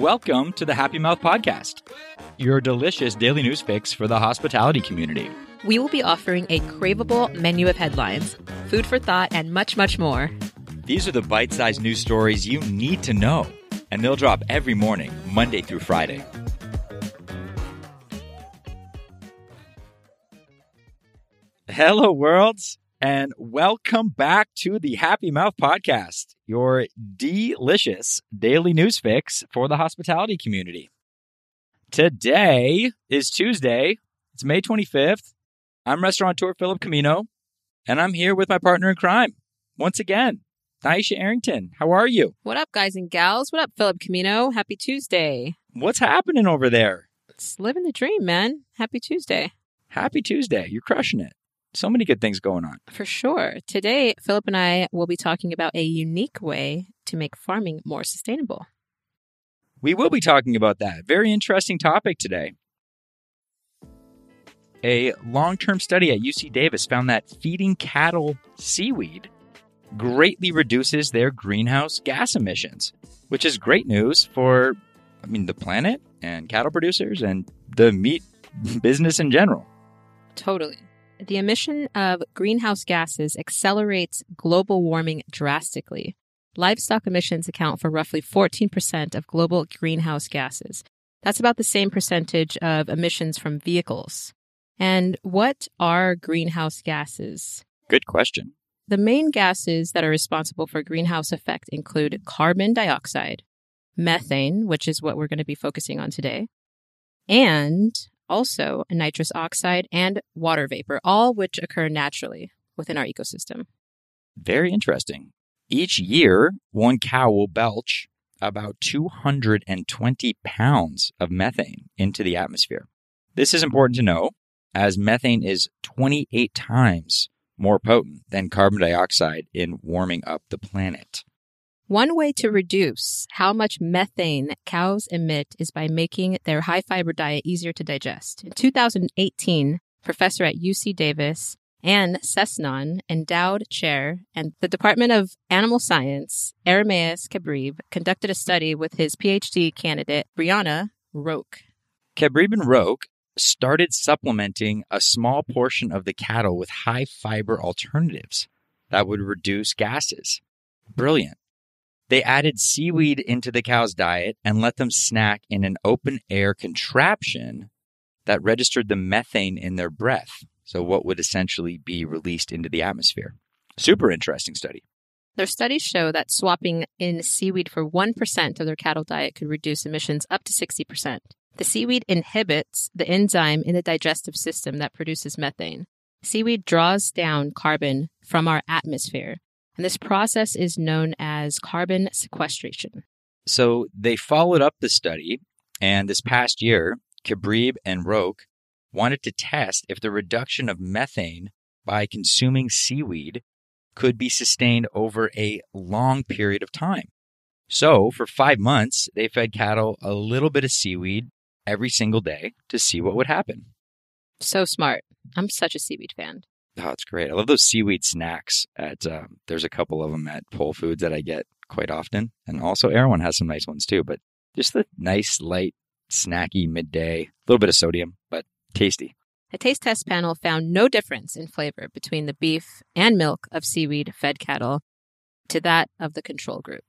Welcome to the Happy Mouth Podcast, your delicious daily news fix for the hospitality community. We will be offering a craveable menu of headlines, food for thought, and much, much more. These are the bite sized news stories you need to know, and they'll drop every morning, Monday through Friday. Hello, worlds, and welcome back to the Happy Mouth Podcast, your delicious daily news fix for the hospitality community. Today is Tuesday. It's May 25th. I'm restaurateur Philip Camino, and I'm here with my partner in crime once again, Aisha Arrington. How are you? What up, guys and gals? What up, Philip Camino? Happy Tuesday. What's happening over there? It's living the dream, man. Happy Tuesday. Happy Tuesday. You're crushing it. So many good things going on. For sure. Today, Philip and I will be talking about a unique way to make farming more sustainable. We will be talking about that. Very interesting topic today. A long term study at UC Davis found that feeding cattle seaweed greatly reduces their greenhouse gas emissions, which is great news for, I mean, the planet and cattle producers and the meat business in general. Totally. The emission of greenhouse gases accelerates global warming drastically. Livestock emissions account for roughly 14% of global greenhouse gases. That's about the same percentage of emissions from vehicles. And what are greenhouse gases? Good question. The main gases that are responsible for greenhouse effect include carbon dioxide, methane, which is what we're going to be focusing on today, and also nitrous oxide and water vapor, all which occur naturally within our ecosystem. Very interesting. Each year, one cow will belch about 220 pounds of methane into the atmosphere. This is important to know as methane is 28 times more potent than carbon dioxide in warming up the planet. One way to reduce how much methane cows emit is by making their high fiber diet easier to digest. In 2018, professor at UC Davis Anne Sesnon, endowed chair and the Department of Animal Science, Erasmus Kebreab, conducted a study with his PhD candidate, Breanna Roque. Kebreab and Roque started supplementing a small portion of the cattle with high fiber alternatives that would reduce gases. Brilliant. They added seaweed into the cow's diet and let them snack in an open air contraption that registered the methane in their breath. So, what would essentially be released into the atmosphere. Super interesting study. Their studies show that swapping in seaweed for 1% of their cattle diet could reduce emissions up to 60%. The seaweed inhibits the enzyme in the digestive system that produces methane. Seaweed draws down carbon from our atmosphere, and this process is known as carbon sequestration. So they followed up the study, and this past year, Kebreab and Roque wanted to test if the reduction of methane by consuming seaweed could be sustained over a long period of time. So, for five months, they fed cattle a little bit of seaweed every single day to see what would happen. So smart. I'm such a seaweed fan. Oh, it's great. I love those seaweed snacks. At uh, there's a couple of them at Whole Foods that I get quite often, and also Erewhon has some nice ones too. But just the nice, light, snacky midday. A little bit of sodium, but tasty. A taste test panel found no difference in flavor between the beef and milk of seaweed fed cattle to that of the control group.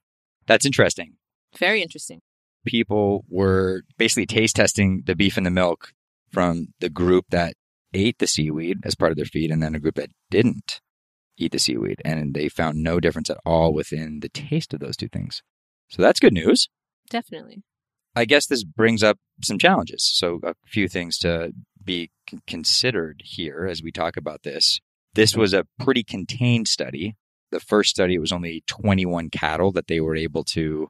That's interesting. Very interesting people were basically taste testing the beef and the milk from the group that ate the seaweed as part of their feed and then a group that didn't eat the seaweed. And they found no difference at all within the taste of those two things. So that's good news. Definitely. I guess this brings up some challenges. So, a few things to be considered here as we talk about this. This was a pretty contained study. The first study, it was only 21 cattle that they were able to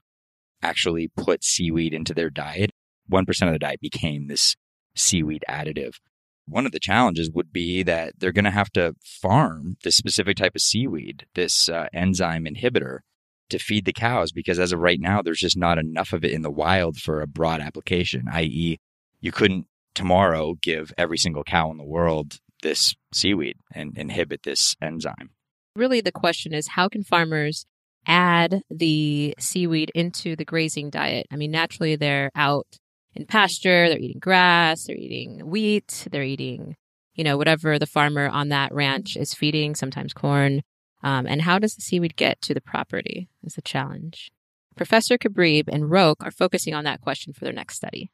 actually put seaweed into their diet, 1% of the diet became this seaweed additive. One of the challenges would be that they're going to have to farm this specific type of seaweed, this uh, enzyme inhibitor, to feed the cows because as of right now, there's just not enough of it in the wild for a broad application, i.e., you couldn't tomorrow give every single cow in the world this seaweed and inhibit this enzyme. Really, the question is how can farmers add the seaweed into the grazing diet. I mean, naturally they're out in pasture, they're eating grass, they're eating wheat, they're eating, you know, whatever the farmer on that ranch is feeding, sometimes corn. Um, and how does the seaweed get to the property is the challenge. Professor Kebreab and Roque are focusing on that question for their next study.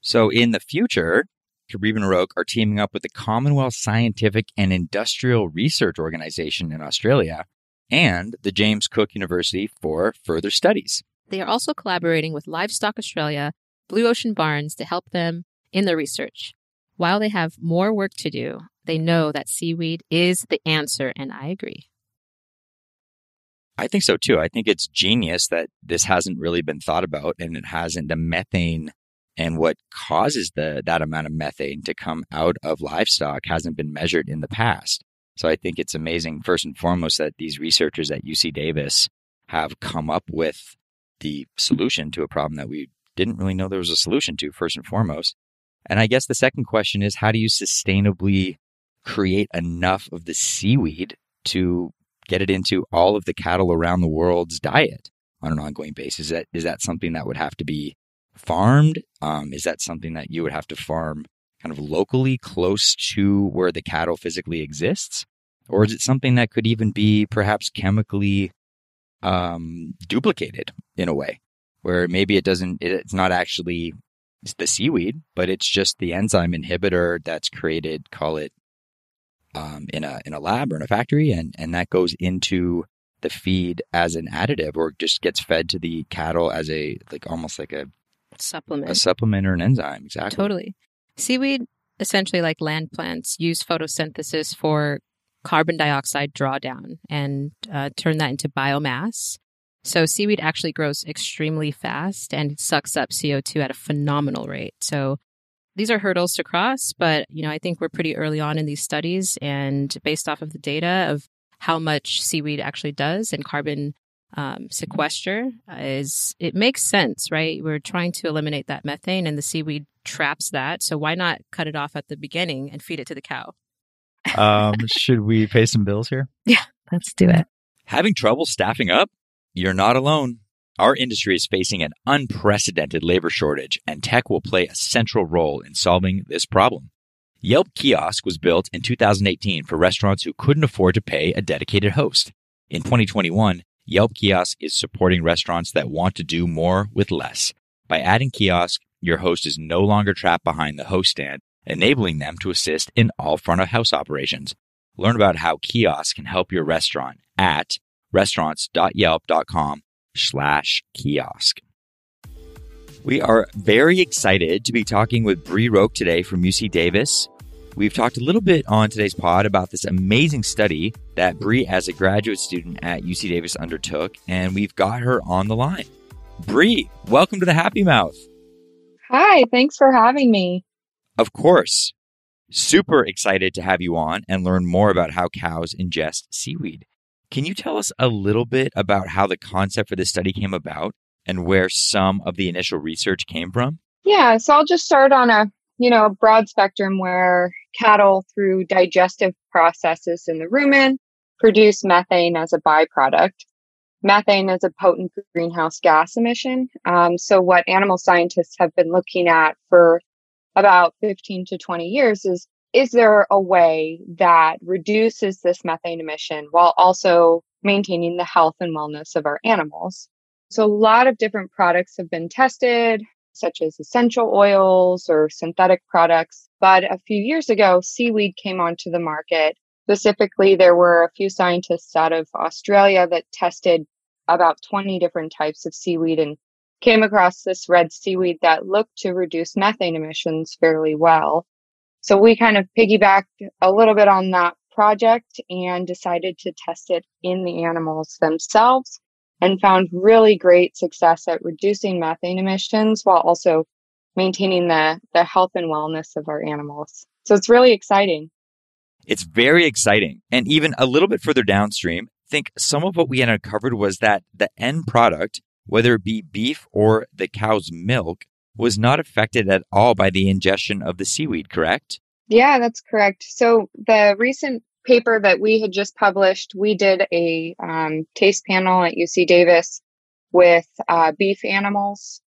So in the future, Kebreab and Roque are teaming up with the Commonwealth Scientific and Industrial Research Organization in Australia and the James Cook University for further studies. They are also collaborating with Livestock Australia, Blue Ocean Barns to help them in their research. While they have more work to do, they know that seaweed is the answer, and I agree. I think so too. I think it's genius that this hasn't really been thought about and it hasn't the methane and what causes the that amount of methane to come out of livestock hasn't been measured in the past. So I think it's amazing first and foremost that these researchers at UC Davis have come up with the solution to a problem that we didn't really know there was a solution to first and foremost. And I guess the second question is how do you sustainably create enough of the seaweed to get it into all of the cattle around the world's diet on an ongoing basis? Is that, is that something that would have to be farmed? Um, is that something that you would have to farm kind of locally close to where the cattle physically exists? Or is it something that could even be perhaps chemically um, duplicated in a way where maybe it doesn't, it's not actually the seaweed, but it's just the enzyme inhibitor that's created, call it um, in a in a lab or in a factory, and and that goes into the feed as an additive, or just gets fed to the cattle as a like almost like a supplement, a supplement or an enzyme. Exactly. Totally. Seaweed, essentially like land plants, use photosynthesis for carbon dioxide drawdown and uh, turn that into biomass. So seaweed actually grows extremely fast and sucks up CO2 at a phenomenal rate. So these are hurdles to cross, but you know, I think we're pretty early on in these studies and based off of the data of how much seaweed actually does and carbon um, sequester is it makes sense, right? We're trying to eliminate that methane and the seaweed traps that. So why not cut it off at the beginning and feed it to the cow? Um, should we pay some bills here? Yeah, let's do it. Having trouble staffing up? You're not alone. Our industry is facing an unprecedented labor shortage, and tech will play a central role in solving this problem. Yelp Kiosk was built in 2018 for restaurants who couldn't afford to pay a dedicated host. In 2021, Yelp Kiosk is supporting restaurants that want to do more with less. By adding kiosk, your host is no longer trapped behind the host stand, enabling them to assist in all front of house operations. Learn about how kiosks can help your restaurant at restaurants.yelp.com slash kiosk. We are very excited to be talking with Bree Roque today from UC Davis. We've talked a little bit on today's pod about this amazing study that Bree, as a graduate student at UC Davis, undertook, and we've got her on the line. Bree, welcome to the Happy Mouth. Hi, thanks for having me. Of course. Super excited to have you on and learn more about how cows ingest seaweed. Can you tell us a little bit about how the concept for this study came about and where some of the initial research came from? Yeah, so I'll just start on a, you know, a broad spectrum where cattle through digestive processes in the rumen produce methane as a byproduct. Methane is a potent greenhouse gas emission. Um, so what animal scientists have been looking at for about 15 to 20 years is is there a way that reduces this methane emission while also maintaining the health and wellness of our animals? So, a lot of different products have been tested, such as essential oils or synthetic products. But a few years ago, seaweed came onto the market. Specifically, there were a few scientists out of Australia that tested about 20 different types of seaweed and came across this red seaweed that looked to reduce methane emissions fairly well. So we kind of piggybacked a little bit on that project and decided to test it in the animals themselves and found really great success at reducing methane emissions while also maintaining the, the health and wellness of our animals. So it's really exciting. It's very exciting. And even a little bit further downstream, I think some of what we had uncovered was that the end product, whether it be beef or the cow's milk, was not affected at all by the ingestion of the seaweed, correct? Yeah, that's correct. So the recent paper that we had just published, we did a um, taste panel at UC Davis with uh, beef animals.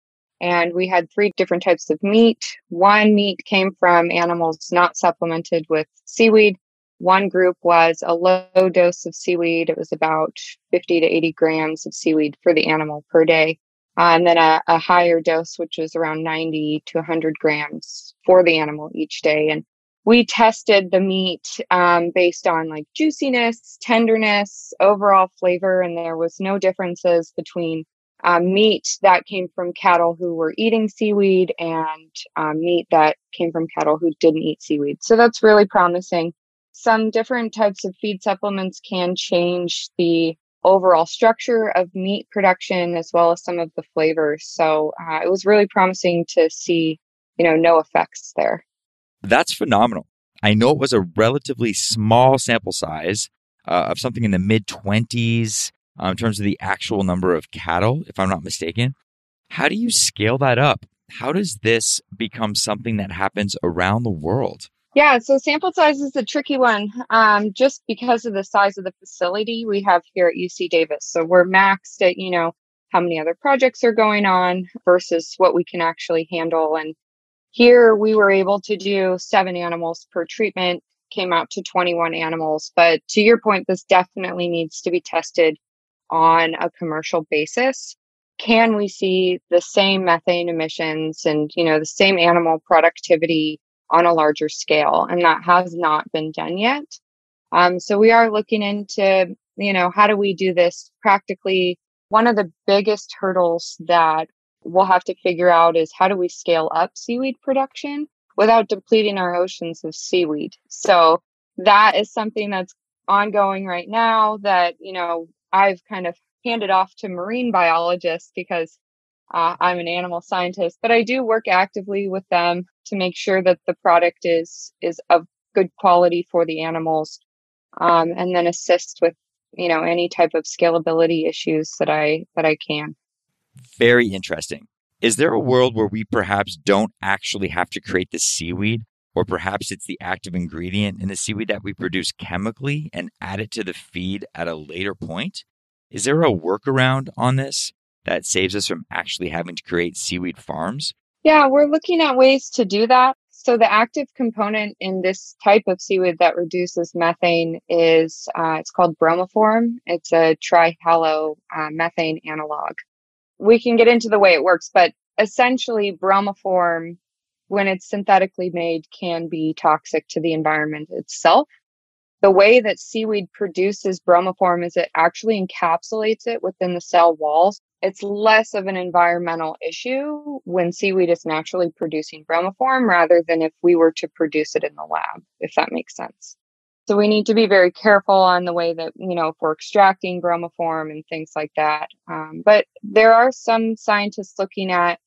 And we had three different types of meat. One meat came from animals not supplemented with seaweed. One group was a low dose of seaweed. It was about 50 to 80 grams of seaweed for the animal per day. Uh, and then a, a higher dose, which was around 90 to 100 grams for the animal each day. And we tested the meat um, based on like juiciness, tenderness, overall flavor, and there was no differences between um, meat that came from cattle who were eating seaweed and um, meat that came from cattle who didn't eat seaweed. So that's really promising. Some different types of feed supplements can change the overall structure of meat production as well as some of the flavors. So uh, it was really promising to see, you know, no effects there. That's phenomenal. I know it was a relatively small sample size uh, of something in the mid 20s um, in terms of the actual number of cattle, if I'm not mistaken. How do you scale that up? How does this become something that happens around the world? Yeah, so sample size is a tricky one um, just because of the size of the facility we have here at UC Davis. So we're maxed at, you know, how many other projects are going on versus what we can actually handle. And here we were able to do seven animals per treatment, came out to 21 animals. But to your point, this definitely needs to be tested on a commercial basis. Can we see the same methane emissions and, you know, the same animal productivity on a larger scale? And that has not been done yet. Um, so we are looking into, you know, how do we do this practically? One of the biggest hurdles that we'll have to figure out is how do we scale up seaweed production without depleting our oceans of seaweed. So that is something that's ongoing right now that, you know, I've kind of handed off to marine biologists because uh, I'm an animal scientist, but I do work actively with them to make sure that the product is is of good quality for the animals, um, and then assist with you know any type of scalability issues that I that I can. Very interesting. Is there a world where we perhaps don't actually have to create the seaweed, or perhaps it's the active ingredient in the seaweed that we produce chemically and add it to the feed at a later point? Is there a workaround on this that saves us from actually having to create seaweed farms? Yeah, we're looking at ways to do that. So, the active component in this type of seaweed that reduces methane is uh, it's called bromoform. It's a trihalo uh, methane analog we can get into the way it works, but essentially, bromoform, when it's synthetically made, can be toxic to the environment itself. The way that seaweed produces bromoform is it actually encapsulates it within the cell walls. It's less of an environmental issue when seaweed is naturally producing bromoform rather than if we were to produce it in the lab, if that makes sense. So we need to be very careful on the way that, you know, if we're extracting bromoform and things like that. Um, but there are some scientists looking at,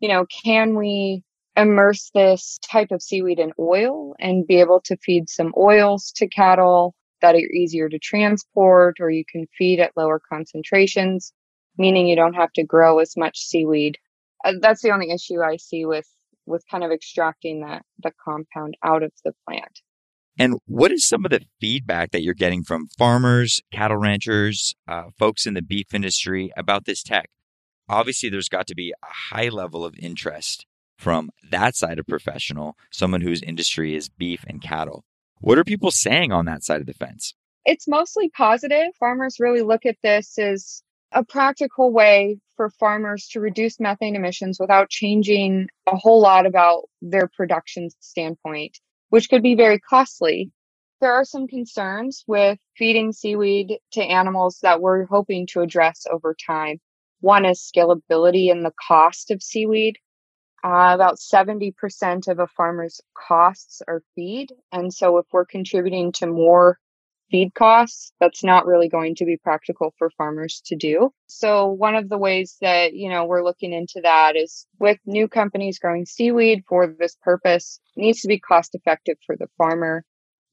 you know, can we immerse this type of seaweed in oil and be able to feed some oils to cattle that are easier to transport or you can feed at lower concentrations, meaning you don't have to grow as much seaweed. Uh, that's the only issue I see with with kind of extracting that the compound out of the plant. And what is some of the feedback that you're getting from farmers, cattle ranchers, uh, folks in the beef industry about this tech? Obviously, there's got to be a high level of interest from that side of professional, someone whose industry is beef and cattle. What are people saying on that side of the fence? It's mostly positive. Farmers really look at this as a practical way for farmers to reduce methane emissions without changing a whole lot about their production standpoint which could be very costly. There are some concerns with feeding seaweed to animals that we're hoping to address over time. One is scalability and the cost of seaweed. Uh, about 70% of a farmer's costs are feed. And so if we're contributing to more feed costs, that's not really going to be practical for farmers to do. So one of the ways that, you know, we're looking into that is with new companies growing seaweed for this purpose, needs to be cost effective for the farmer.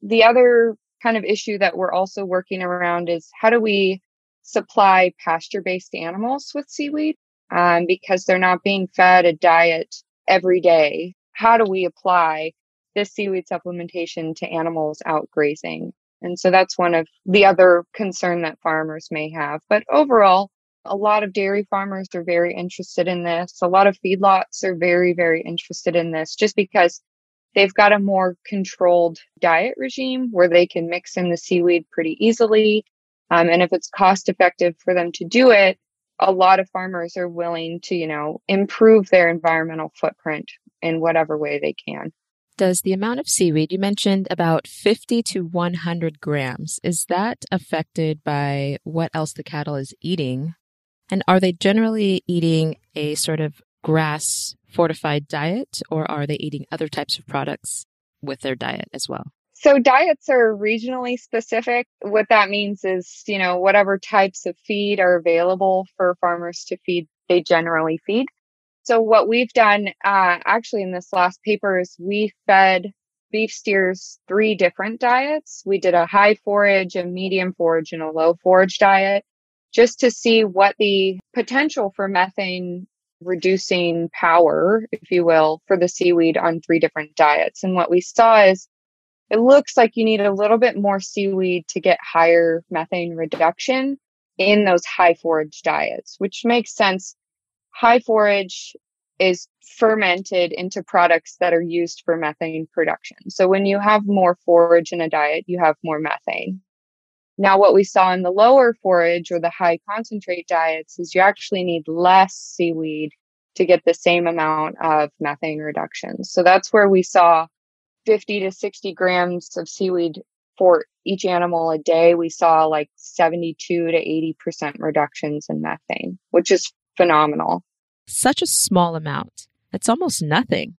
The other kind of issue that we're also working around is how do we supply pasture based animals with seaweed? Um, because they're not being fed a diet every day. How do we apply this seaweed supplementation to animals out grazing? And so that's one of the other concern that farmers may have. But overall, a lot of dairy farmers are very interested in this. A lot of feedlots are very, very interested in this just because they've got a more controlled diet regime where they can mix in the seaweed pretty easily. Um, and if it's cost effective for them to do it, a lot of farmers are willing to, you know, improve their environmental footprint in whatever way they can. Does the amount of seaweed you mentioned about 50 to 100 grams, is that affected by what else the cattle is eating? And are they generally eating a sort of grass fortified diet or are they eating other types of products with their diet as well? So diets are regionally specific. What that means is, you know, whatever types of feed are available for farmers to feed, they generally feed. So what we've done, uh, actually in this last paper is we fed beef steers three different diets. We did a high forage, a medium forage, and a low forage diet just to see what the potential for methane reducing power, if you will, for the seaweed on three different diets. And what we saw is it looks like you need a little bit more seaweed to get higher methane reduction in those high forage diets, which makes sense. High forage is fermented into products that are used for methane production. So when you have more forage in a diet, you have more methane. Now, what we saw in the lower forage or the high concentrate diets is you actually need less seaweed to get the same amount of methane reduction. So that's where we saw 50 to 60 grams of seaweed for each animal a day. We saw like 72 to 80% reductions in methane, which is phenomenal. Such a small amount. It's almost nothing.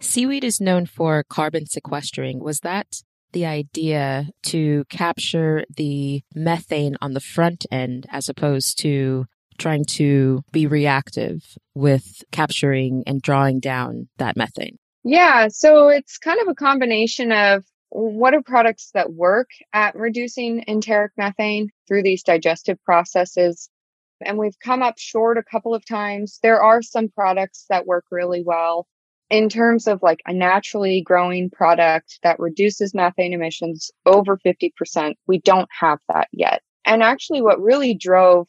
Seaweed is known for carbon sequestering. Was that the idea to capture the methane on the front end as opposed to trying to be reactive with capturing and drawing down that methane? Yeah, so it's kind of a combination of what are products that work at reducing enteric methane through these digestive processes. And we've come up short a couple of times. There are some products that work really well in terms of like a naturally growing product that reduces methane emissions over 50%, we don't have that yet. And actually, what really drove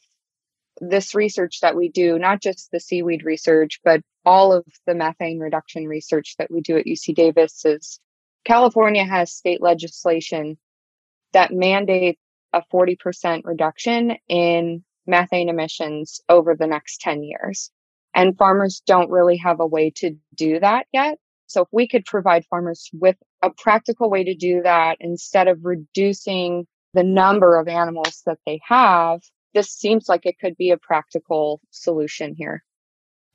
this research that we do, not just the seaweed research, but all of the methane reduction research that we do at UC Davis is California has state legislation that mandates a 40% reduction in methane emissions over the next 10 years. And farmers don't really have a way to do that yet. So if we could provide farmers with a practical way to do that instead of reducing the number of animals that they have, this seems like it could be a practical solution here.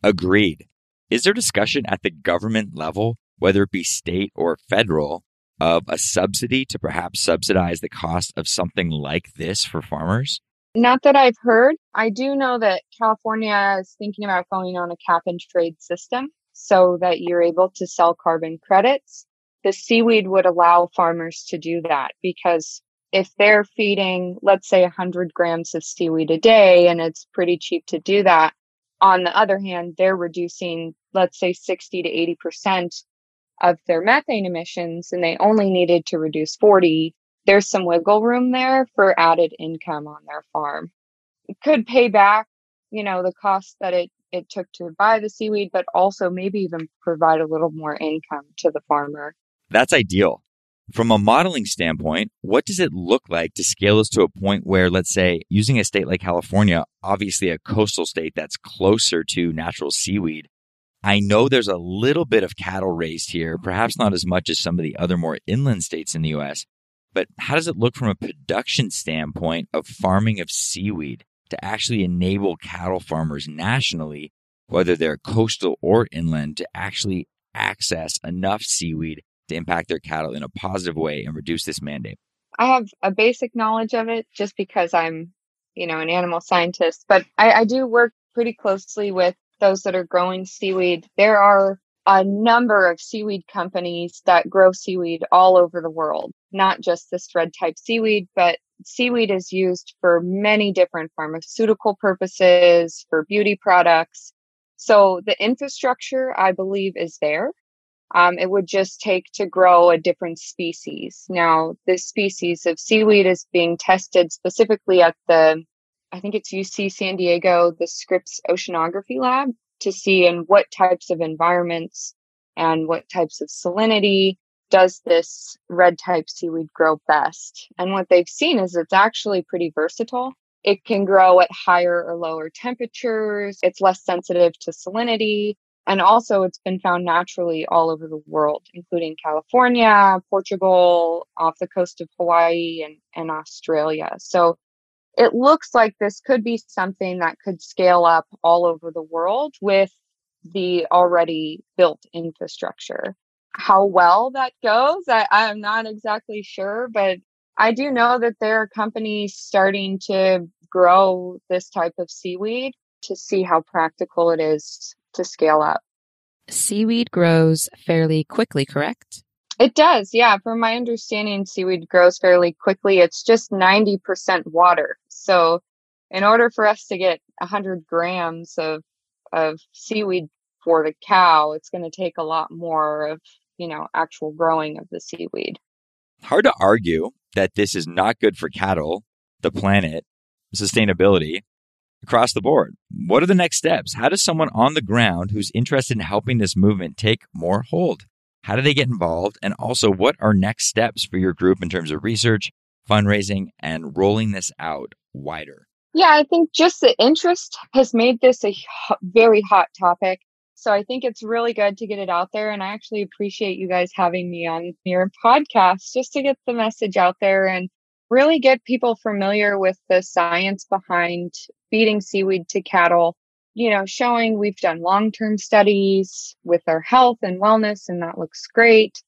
Agreed. Is there discussion at the government level, whether it be state or federal, of a subsidy to perhaps subsidize the cost of something like this for farmers? Not that I've heard. I do know that California is thinking about going on a cap and trade system so that you're able to sell carbon credits. The seaweed would allow farmers to do that because if they're feeding, let's say 100 grams of seaweed a day and it's pretty cheap to do that, on the other hand, they're reducing, let's say 60 to 80% of their methane emissions and they only needed to reduce 40 there's some wiggle room there for added income on their farm. It could pay back, you know, the cost that it, it took to buy the seaweed, but also maybe even provide a little more income to the farmer. That's ideal. From a modeling standpoint, what does it look like to scale this to a point where, let's say, using a state like California, obviously a coastal state that's closer to natural seaweed, I know there's a little bit of cattle raised here, perhaps not as much as some of the other more inland states in the US, but how does it look from a production standpoint of farming of seaweed to actually enable cattle farmers nationally, whether they're coastal or inland, to actually access enough seaweed to impact their cattle in a positive way and reduce this mandate? I have a basic knowledge of it just because I'm, you know, an animal scientist, but I, I do work pretty closely with those that are growing seaweed. There are a number of seaweed companies that grow seaweed all over the world, not just this red type seaweed, but seaweed is used for many different pharmaceutical purposes, for beauty products. So the infrastructure, I believe, is there. Um, it would just take to grow a different species. Now, this species of seaweed is being tested specifically at the, I think it's UC San Diego, the Scripps Oceanography Lab to see in what types of environments and what types of salinity does this red type seaweed grow best. And what they've seen is it's actually pretty versatile. It can grow at higher or lower temperatures. It's less sensitive to salinity. And also, it's been found naturally all over the world, including California, Portugal, off the coast of Hawaii, and, and Australia. So it looks like this could be something that could scale up all over the world with the already built infrastructure. How well that goes, I, I'm not exactly sure, but I do know that there are companies starting to grow this type of seaweed to see how practical it is to scale up. Seaweed grows fairly quickly, correct? It does, yeah. From my understanding, seaweed grows fairly quickly. It's just 90% water. So, in order for us to get 100 grams of, of seaweed for the cow, it's going to take a lot more of, you know, actual growing of the seaweed. Hard to argue that this is not good for cattle, the planet, sustainability across the board. What are the next steps? How does someone on the ground who's interested in helping this movement take more hold? How do they get involved? And also, what are next steps for your group in terms of research, fundraising, and rolling this out wider? Yeah, I think just the interest has made this a very hot topic. So I think it's really good to get it out there. And I actually appreciate you guys having me on your podcast just to get the message out there and really get people familiar with the science behind feeding seaweed to cattle. You know, showing we've done long term studies with our health and wellness, and that looks great.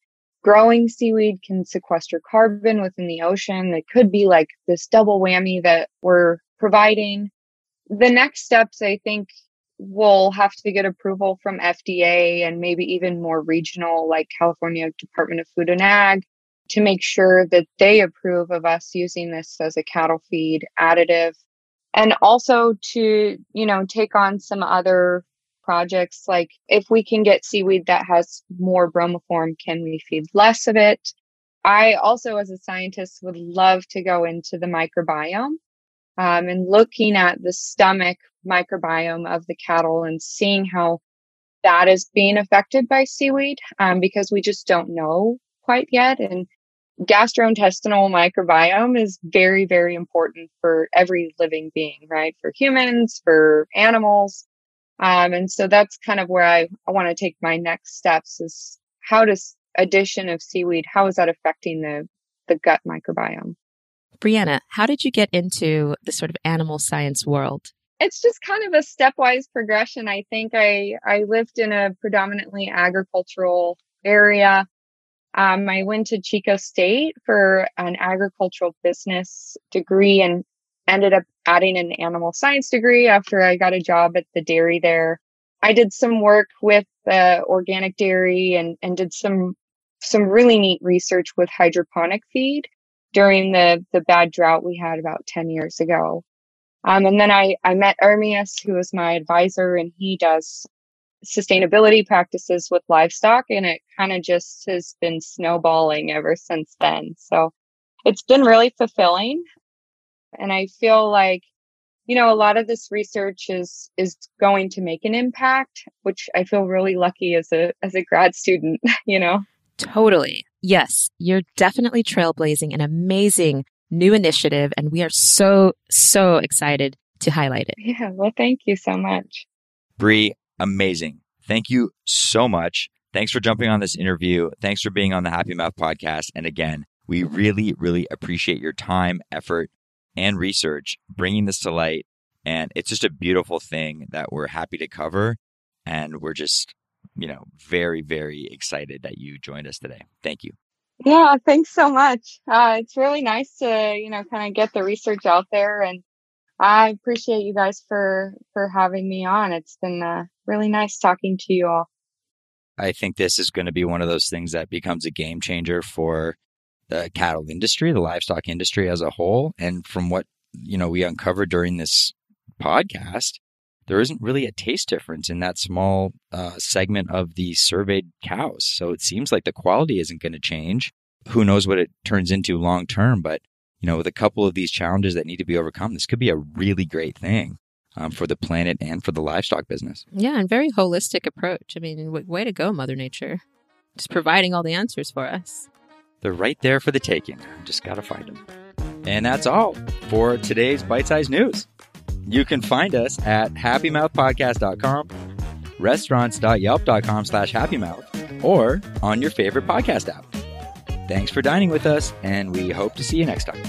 Growing seaweed can sequester carbon within the ocean. It could be like this double whammy that we're providing. The next steps, I think, we'll have to get approval from FDA and maybe even more regional, like California Department of Food and Ag, to make sure that they approve of us using this as a cattle feed additive. And also to, you know, take on some other projects like if we can get seaweed that has more bromoform, can we feed less of it? I also, as a scientist, would love to go into the microbiome um, and looking at the stomach microbiome of the cattle and seeing how that is being affected by seaweed um, because we just don't know quite yet. And gastrointestinal microbiome is very, very important for every living being, right? For humans, for animals. Um, and so that's kind of where I, I want to take my next steps is how does addition of seaweed, how is that affecting the, the gut microbiome? Breanna, how did you get into the sort of animal science world? it's just kind of a stepwise progression. I think I I lived in a predominantly agricultural area. Um, I went to Chico State for an agricultural business degree and ended up adding an animal science degree after I got a job at the dairy there. I did some work with uh, organic dairy and and did some some really neat research with hydroponic feed during the the bad drought we had about 10 years ago. Um, and then I, I met Ermias, who is my advisor, and he does sustainability practices with livestock. And it kind of just has been snowballing ever since then. So it's been really fulfilling. And I feel like, you know, a lot of this research is, is going to make an impact, which I feel really lucky as a, as a grad student, you know? Totally. Yes, you're definitely trailblazing an amazing new initiative, and we are so, so excited to highlight it. Yeah, well, thank you so much. Bree, amazing. Thank you so much. Thanks for jumping on this interview. Thanks for being on the Happy Mouth podcast. And again, we really, really appreciate your time, effort, and research bringing this to light. And it's just a beautiful thing that we're happy to cover. And we're just, you know, very, very excited that you joined us today. Thank you. Yeah, thanks so much. Uh, it's really nice to, you know, kind of get the research out there and I appreciate you guys for for having me on. It's been uh, really nice talking to you all. I think this is going to be one of those things that becomes a game changer for the cattle industry, the livestock industry as a whole. And from what you know we uncovered during this podcast, there isn't really a taste difference in that small uh, segment of the surveyed cows. So it seems like the quality isn't going to change. Who knows what it turns into long term? But you know, with a couple of these challenges that need to be overcome, this could be a really great thing um, for the planet and for the livestock business. Yeah, and very holistic approach. I mean, w- way to go, Mother Nature. Just providing all the answers for us. They're right there for the taking. Just got to find them. And that's all for today's bite sized news. You can find us at happymouthpodcast.com, restaurants.yelp.com slash happymouth, or on your favorite podcast app. Thanks for dining with us, and we hope to see you next time.